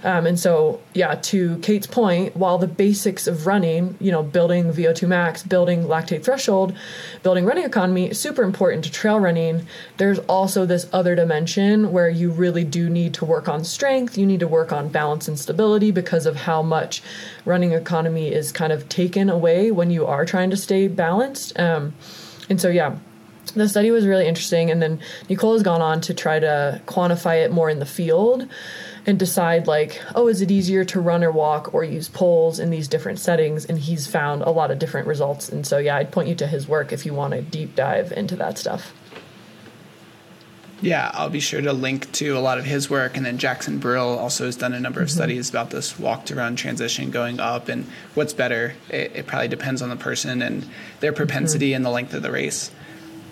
Um, and so, yeah, to Kate's point, while the basics of running, you know, building VO2 max, building lactate threshold, building running economy, super important to trail running, there's also this other dimension where you really do need to work on strength. You need to work on balance and stability because of how much running economy is kind of taken away when you are trying to stay balanced. Um, and so, yeah, the study was really interesting. And then Nicole has gone on to try to quantify it more in the field and decide like oh is it easier to run or walk or use poles in these different settings and he's found a lot of different results and so yeah i'd point you to his work if you want to deep dive into that stuff yeah, I'll be sure to link to a lot of his work. And then Jackson Brill also has done a number of mm-hmm. studies about this walk to run transition going up and what's better. It, it probably depends on the person and their propensity mm-hmm. and the length of the race.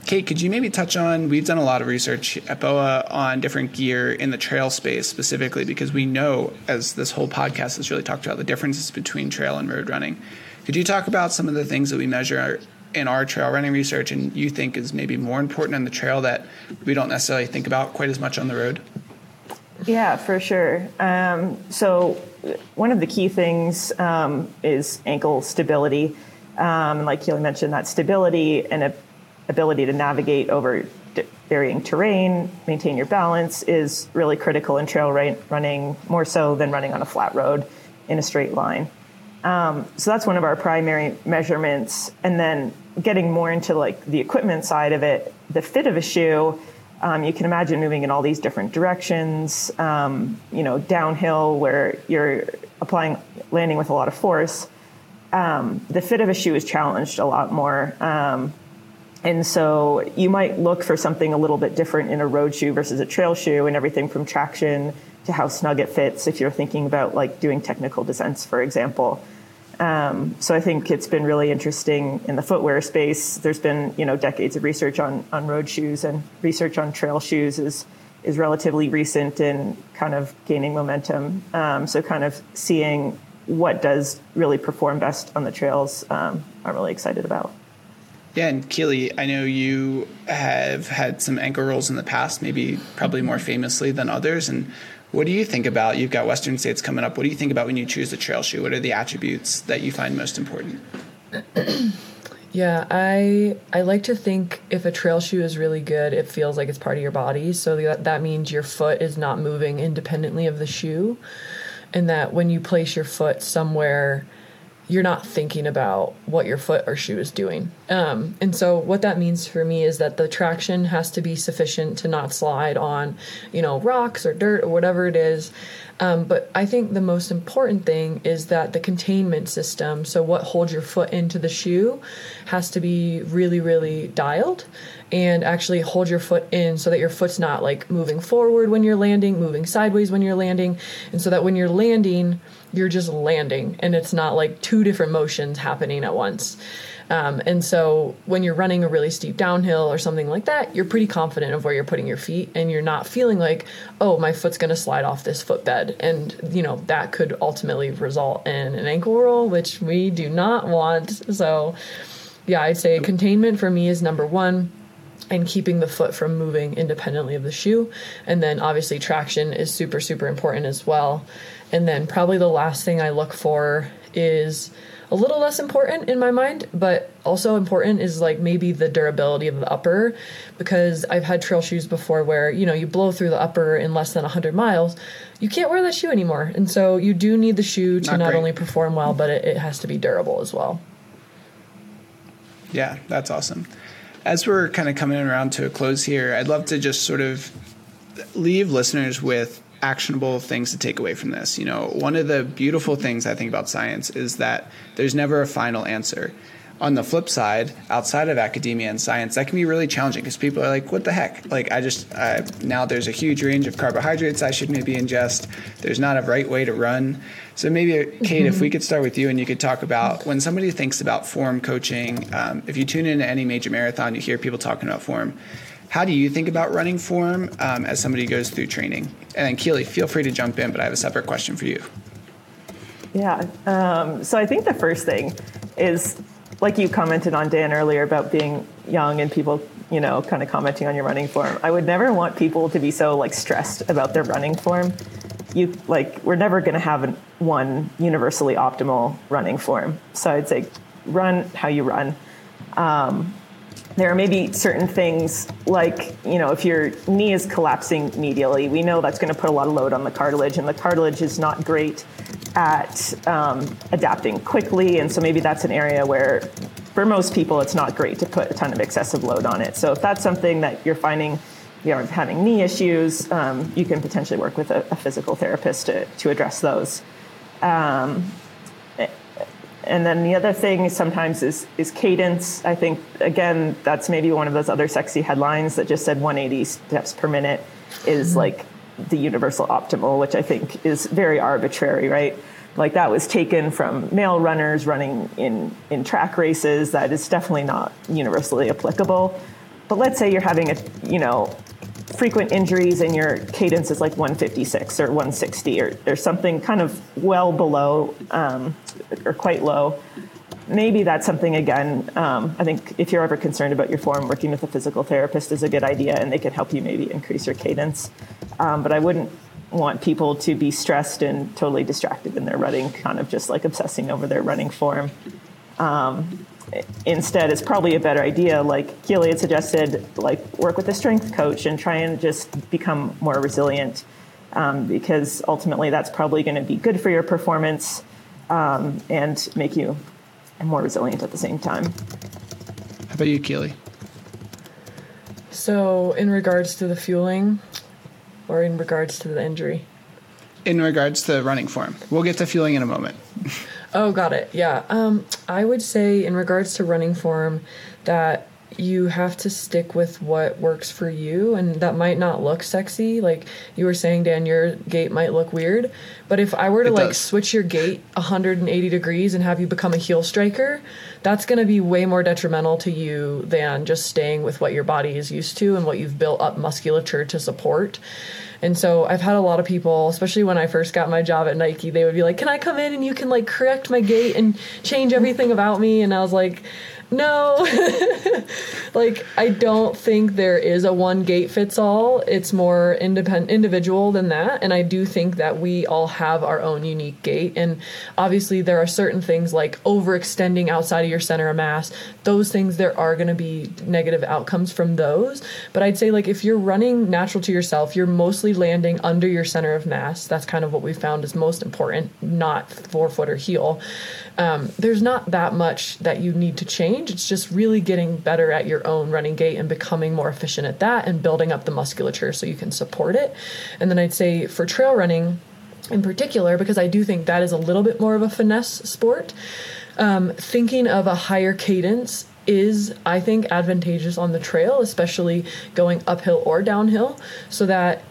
Kate, could you maybe touch on? We've done a lot of research at BOA on different gear in the trail space specifically because we know, as this whole podcast has really talked about, the differences between trail and road running. Could you talk about some of the things that we measure in our trail running research and you think is maybe more important on the trail that we don't necessarily think about quite as much on the road? Yeah, for sure. Um, so, one of the key things um, is ankle stability. Um, like Keely mentioned, that stability and a ability to navigate over varying terrain, maintain your balance is really critical in trail running, more so than running on a flat road in a straight line. Um, so that's one of our primary measurements. And then getting more into like the equipment side of it, the fit of a shoe, um, you can imagine moving in all these different directions, um, you know, downhill where you're applying, landing with a lot of force. Um, the fit of a shoe is challenged a lot more. And so you might look for something a little bit different in a road shoe versus a trail shoe and everything from traction to how snug it fits if you're thinking about like doing technical descents, for example. Um, so I think it's been really interesting in the footwear space. There's been you know decades of research on on road shoes and research on trail shoes is is relatively recent and kind of gaining momentum. Um, so kind of seeing what does really perform best on the trails, um, I'm really excited about. Yeah, and Keely, I know you have had some ankle rolls in the past, maybe probably more famously than others. And what do you think about? You've got Western States coming up. What do you think about when you choose a trail shoe? What are the attributes that you find most important? yeah, I I like to think if a trail shoe is really good, it feels like it's part of your body. So that that means your foot is not moving independently of the shoe, and that when you place your foot somewhere you're not thinking about what your foot or shoe is doing. Um, and so what that means for me is that the traction has to be sufficient to not slide on, you know, rocks or dirt or whatever it is. Um, but I think the most important thing is that the containment system, so what holds your foot into the shoe, has to be really, really dialed and actually hold your foot in so that your foot's not like moving forward when you're landing, moving sideways when you're landing, and so that when you're landing, you're just landing and it's not like two different motions happening at once. Um, and so when you're running a really steep downhill or something like that, you're pretty confident of where you're putting your feet and you're not feeling like, oh, my foot's going to slide off this footbed. And, you know, that could ultimately result in an ankle roll, which we do not want. So, yeah, I'd say containment for me is number one and keeping the foot from moving independently of the shoe. And then obviously traction is super, super important as well. And then probably the last thing I look for is a little less important in my mind, but also important is like maybe the durability of the upper because I've had trail shoes before where, you know, you blow through the upper in less than 100 miles. You can't wear that shoe anymore. And so you do need the shoe to not, not only perform well, but it, it has to be durable as well. Yeah, that's awesome. As we're kind of coming around to a close here, I'd love to just sort of leave listeners with actionable things to take away from this. You know, one of the beautiful things I think about science is that there's never a final answer. On the flip side, outside of academia and science, that can be really challenging because people are like, "What the heck?" Like, I just I, now there's a huge range of carbohydrates I should maybe ingest. There's not a right way to run. So maybe, Kate, mm-hmm. if we could start with you and you could talk about when somebody thinks about form coaching. Um, if you tune in to any major marathon, you hear people talking about form how do you think about running form um, as somebody goes through training? And then Keely, feel free to jump in, but I have a separate question for you. Yeah. Um, so I think the first thing is, like you commented on Dan earlier about being young and people, you know, kind of commenting on your running form. I would never want people to be so like stressed about their running form. You like we're never going to have one universally optimal running form. So I'd say run how you run. Um, there are maybe certain things like you know if your knee is collapsing medially we know that's going to put a lot of load on the cartilage and the cartilage is not great at um, adapting quickly and so maybe that's an area where for most people it's not great to put a ton of excessive load on it. So if that's something that you're finding you're having knee issues um, you can potentially work with a, a, physical therapist to, to address those. Um, and then the other thing sometimes is is cadence. I think again that's maybe one of those other sexy headlines that just said 180 steps per minute is mm-hmm. like the universal optimal, which I think is very arbitrary, right? Like that was taken from male runners running in in track races. That is definitely not universally applicable. But let's say you're having a you know frequent injuries and your cadence is like 156 or 160 or there's something kind of well below um, or quite low. Maybe that's something again um, i think if you're ever concerned about your form working with a physical therapist is a good idea and they can help you maybe increase your cadence. Um, but i wouldn't want people to be stressed and totally distracted in their running kind of just like obsessing over their running form. Um, instead it's probably a better idea. Like Keely had suggested like work with a strength coach and try and just become more resilient um, because ultimately that's probably going to be good for your performance um, and make you more resilient at the same time. How about you Keely? So in regards to the fueling or in regards to the injury? In regards to running form. We'll get to fueling in a moment Oh, got it. Yeah. Um, I would say, in regards to running form, that you have to stick with what works for you and that might not look sexy like you were saying dan your gait might look weird but if i were to it like does. switch your gait 180 degrees and have you become a heel striker that's going to be way more detrimental to you than just staying with what your body is used to and what you've built up musculature to support and so I've had a lot of people, especially when I first got my job at Nike, they would be like, "Can I come in and you can like correct my gait and change everything about me?" And I was like, no. Like i don't think there is a one gait fits all. It's more independent individual than that and i do think that we all have our own unique gait and obviously there are certain things like overextending outside of your center of mass. Those things there are going to be negative outcomes from those but i'd say like if you're running natural to yourself you're mostly landing under your center of mass. That's kind of what we found is most important not forefoot or heel um, there's not that much that you need to change. It's just really getting better at your own running gait and becoming more efficient at that and building up the musculature so you can support it. And then I'd say for trail running, in particular, because I do think that is a little bit more of a finesse sport, um, thinking of a higher cadence is, I think, advantageous on the trail, especially going uphill or downhill, so that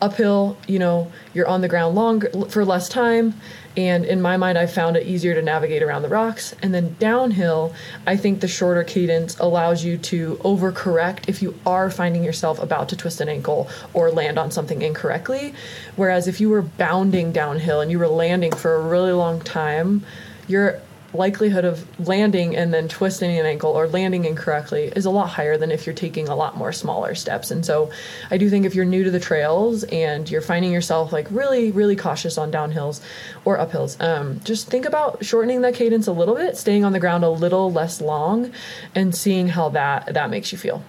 uphill, you know, you're on the ground longer for less time and in my mind, I found it easier to navigate around the rocks. And then downhill, I think the shorter cadence allows you to overcorrect if you are finding yourself about to twist an ankle or land on something incorrectly. Whereas if you were bounding downhill and you were landing for a really long time, you're likelihood of landing and then twisting an ankle or landing incorrectly is a lot higher than if you're taking a lot more smaller steps. And so I do think if you're new to the trails and you're finding yourself like really, really cautious on downhills or uphills, um, just think about shortening that cadence a little bit, staying on the ground a little less long, and seeing how that that makes you feel.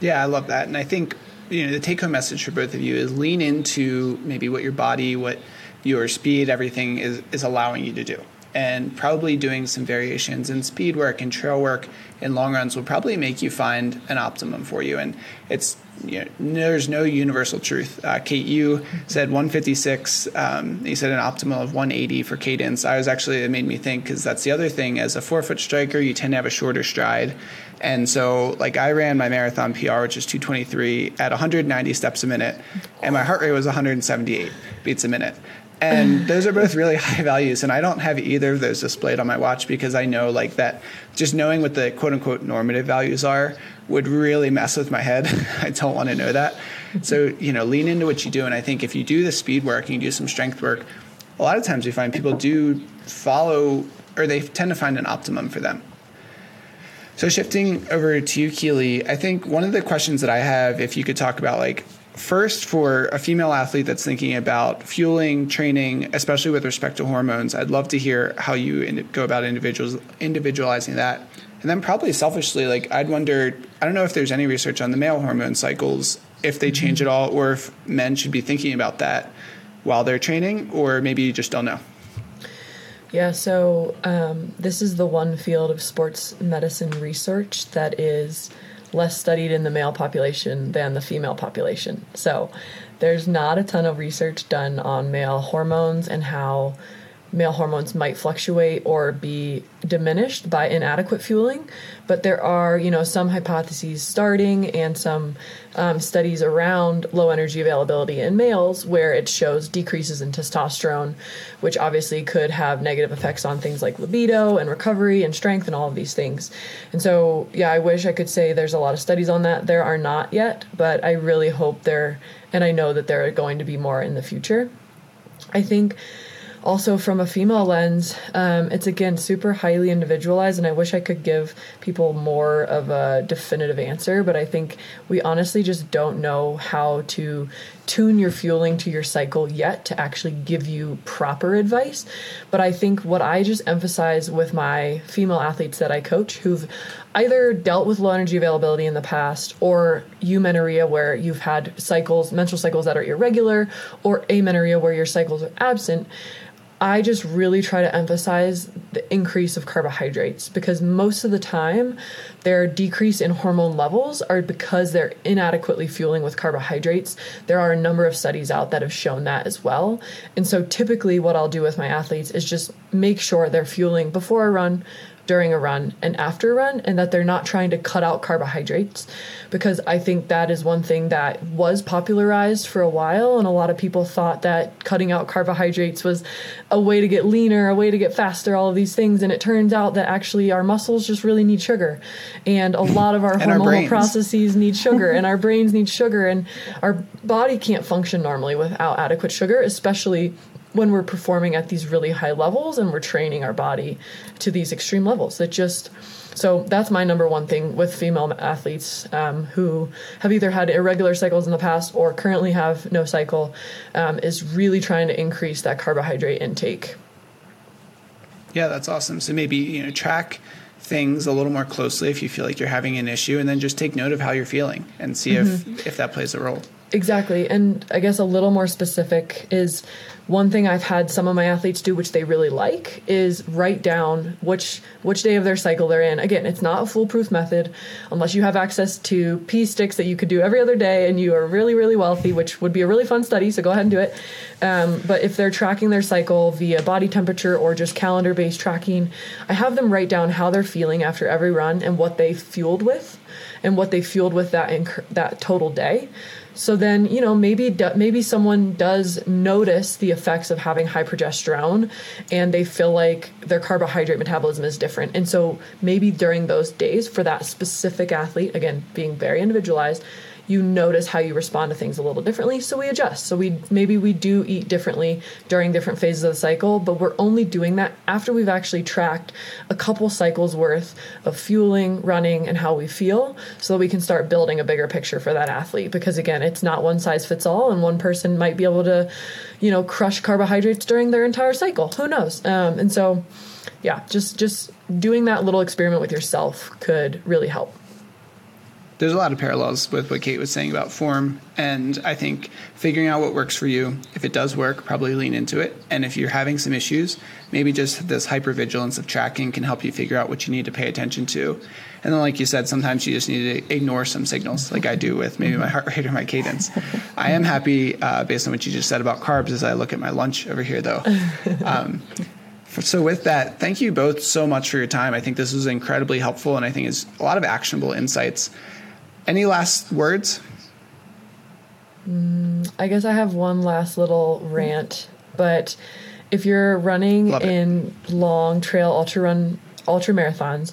Yeah, I love that. And I think you know the take home message for both of you is lean into maybe what your body, what your speed, everything is is allowing you to do. And probably doing some variations in speed work and trail work in long runs will probably make you find an optimum for you. And it's you know, there's no universal truth. Uh, Kate, you said 156. Um, you said an optimal of 180 for cadence. I was actually it made me think because that's the other thing. As a forefoot striker, you tend to have a shorter stride, and so like I ran my marathon PR, which is 223 at 190 steps a minute, and my heart rate was 178 beats a minute and those are both really high values and i don't have either of those displayed on my watch because i know like that just knowing what the quote unquote normative values are would really mess with my head. I don't want to know that. So you know lean into what you do and i think if you do the speed work and you do some strength work a lot of times we find people do follow or they tend to find an optimum for them so shifting over to you keely i think one of the questions that i have if you could talk about like first for a female athlete that's thinking about fueling training especially with respect to hormones i'd love to hear how you go about individuals individualizing that. And then probably selfishly like i'd wonder i don't know if there's any research on the male hormone cycles if they change mm-hmm. at all or if men should be thinking about that while they're training or maybe you just don't know yeah, so um, this is the one field of sports medicine research that is less studied in the male population than the female population. So there's not a ton of research done on male hormones and how male hormones might fluctuate or be diminished by inadequate fueling but there are you know some hypotheses starting and some um, studies around low energy availability in males where it shows decreases in testosterone which obviously could have negative effects on things like libido and recovery and strength and all of these things. And so yeah i wish i could say there's a lot of studies on that. There are not yet but i really hope there and i know that there are going to be more in the future. I think also from a female lens um, it's again super highly individualized and i wish i could give people more of a definitive answer but i think we honestly just don't know how to tune your fueling to your cycle yet to actually give you proper advice. But i think what i just emphasize with my female athletes that i coach who've either dealt with low energy availability in the past or eumenorrhea where you've had cycles menstrual cycles that are irregular or amenorrhea where your cycles are absent I just really try to emphasize the increase of carbohydrates because most of the time their decrease in hormone levels are because they're inadequately fueling with carbohydrates. There are a number of studies out that have shown that as well. And so typically what I'll do with my athletes is just make sure they're fueling before a run, during a run and after a run and that they're not trying to cut out carbohydrates because I think that is one thing that was popularized for a while and a lot of people thought that cutting out carbohydrates was a way to get leaner, a way to get faster, all of these things and it turns out that actually our muscles just really need sugar and a lot of our hormonal our processes need sugar and our brains need sugar and our body can't function normally without adequate sugar especially when we're performing at these really high levels and we're training our body to these extreme levels. That just so that's my number one thing with female athletes um, who have either had irregular cycles in the past or currently have no cycle um, is really trying to increase that carbohydrate intake. Yeah that's awesome. So maybe you know track things a little more closely if you feel like you're having an issue and then just take note of how you're feeling and see mm-hmm. if if that plays a role exactly and i guess a little more specific is one thing I've had some of my athletes do, which they really like, is write down which which day of their cycle they're in. Again, it's not a foolproof method unless you have access to pee sticks that you could do every other day and you are really really wealthy, which would be a really fun study. So go ahead and do it. Um, but if they're tracking their cycle via body temperature or just calendar based tracking, I have them write down how they're feeling after every run and what they fueled with, and what they fueled with that inc- that total day. So then, you know, maybe maybe someone does notice the effects of having high progesterone and they feel like their carbohydrate metabolism is different. And so maybe during those days for that specific athlete, again, being very individualized, you notice how you respond to things a little differently. So we adjust. So we maybe we do eat differently during different phases of the cycle, but we're only doing that after we've actually tracked a couple cycles worth of fueling, running, and how we feel so that we can start building a bigger picture for that athlete. Because again, it's not one size fits all, and one person might be able to, you know, crush carbohydrates during their entire cycle. Who knows? Um, and so, yeah, just just doing that little experiment with yourself could really help there's a lot of parallels with what Kate was saying about form. And I think figuring out what works for you, if it does work, probably lean into it. And if you're having some issues, maybe just this hypervigilance of tracking can help you figure out what you need to pay attention to. And then, like you said, sometimes you just need to ignore some signals, like I do with maybe my heart rate or my cadence. I am happy, uh, based on what you just said about carbs, as I look at my lunch over here, though. Um, so with that, thank you both so much for your time. I think this was incredibly helpful, and I think it's a lot of actionable insights. Any last words? Mm, I guess I have one last little rant, but if you're running in long trail ultra run ultra marathons,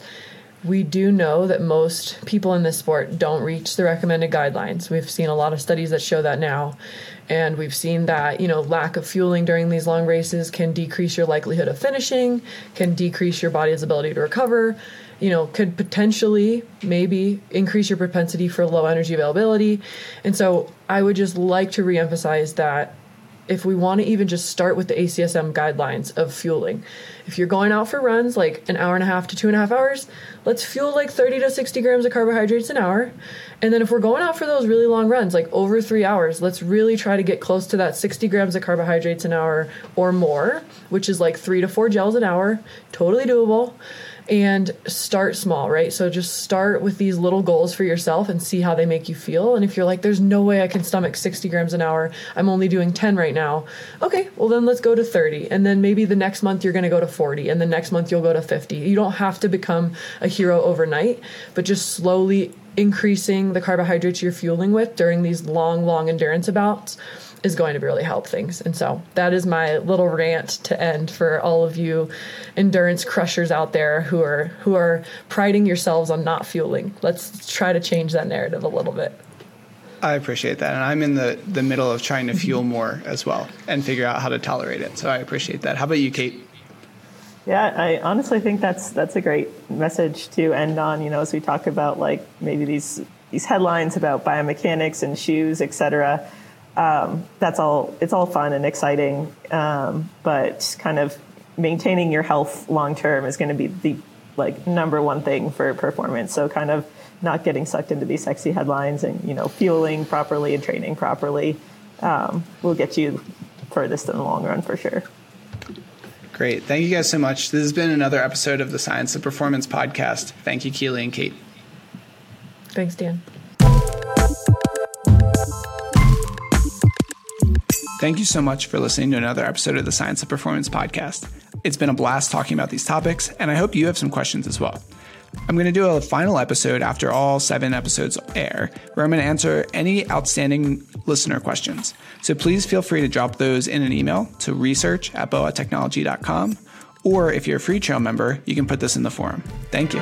we do know that most people in this sport don't reach the recommended guidelines. We've seen a lot of studies that show that now. And we've seen that, you know, lack of fueling during these long races can decrease your likelihood of finishing, can decrease your body's ability to recover, you know, could potentially maybe increase your propensity for low energy availability. And so I would just like to reemphasize that if we want to even just start with the ACSM guidelines of fueling, if you're going out for runs like an hour and a half to two and a half hours, let's fuel like 30 to 60 grams of carbohydrates an hour. And then if we're going out for those really long runs, like over three hours, let's really try to get close to that 60 grams of carbohydrates an hour or more, which is like three to four gels an hour, totally doable and start small, right? So just start with these little goals for yourself and see how they make you feel. And if you're like, there's no way I can stomach 60 grams an hour, I'm only doing 10 right now. Okay, well, then let's go to 30. And then maybe the next month you're going to go to 40. And the next month you'll go to 50. You don't have to become a hero overnight, but just slowly increasing the carbohydrates you're fueling with during these long, long endurance bouts is going to really help things. And so that is my little rant to end for all of you endurance crushers out there who are who are priding yourselves on not fueling. Let's try to change that narrative a little bit. I appreciate that. And I'm in the, the middle of trying to fuel more as well and figure out how to tolerate it. So I appreciate that. How about you, Kate? Yeah, I honestly think that's that's a great message to end on, you know, as we talk about like maybe these these headlines about biomechanics and shoes, et cetera um, that's all it's all fun and exciting. Um, but kind of maintaining your health long term is going to be the like number one thing for performance. So kind of not getting sucked into these sexy headlines and you know fueling properly and training properly um, will get you furthest in the long run for sure. Great. Thank you guys so much. This has been another episode of the science of performance podcast. Thank you keely and kate. Thanks dan Thank you so much for listening to another episode of the Science of Performance podcast. It's been a blast talking about these topics, and I hope you have some questions as well. I'm going to do a final episode after all seven episodes air, where I'm going to answer any outstanding listener questions. So please feel free to drop those in an email to research at boatechnology.com, or if you're a Freetrail member, you can put this in the forum. Thank you.